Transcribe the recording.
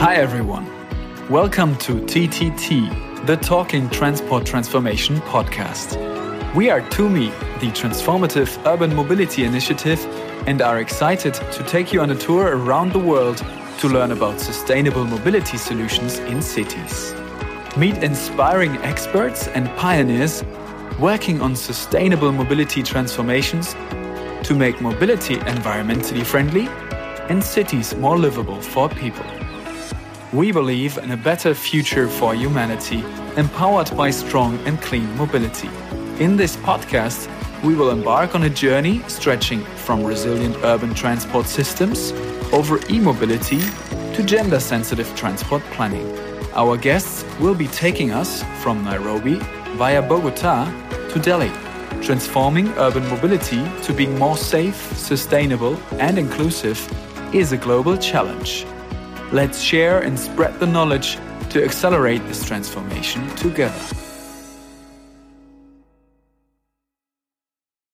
Hi, everyone. Welcome to TTT, the Talking Transport Transformation podcast. We are TUMI, the Transformative Urban Mobility Initiative, and are excited to take you on a tour around the world to learn about sustainable mobility solutions in cities. Meet inspiring experts and pioneers working on sustainable mobility transformations to make mobility environmentally friendly and cities more livable for people. We believe in a better future for humanity, empowered by strong and clean mobility. In this podcast, we will embark on a journey stretching from resilient urban transport systems over e mobility to gender sensitive transport planning. Our guests will be taking us from Nairobi via Bogota to Delhi, transforming urban mobility to being more safe, sustainable, and inclusive is a global challenge. Let's share and spread the knowledge to accelerate this transformation together.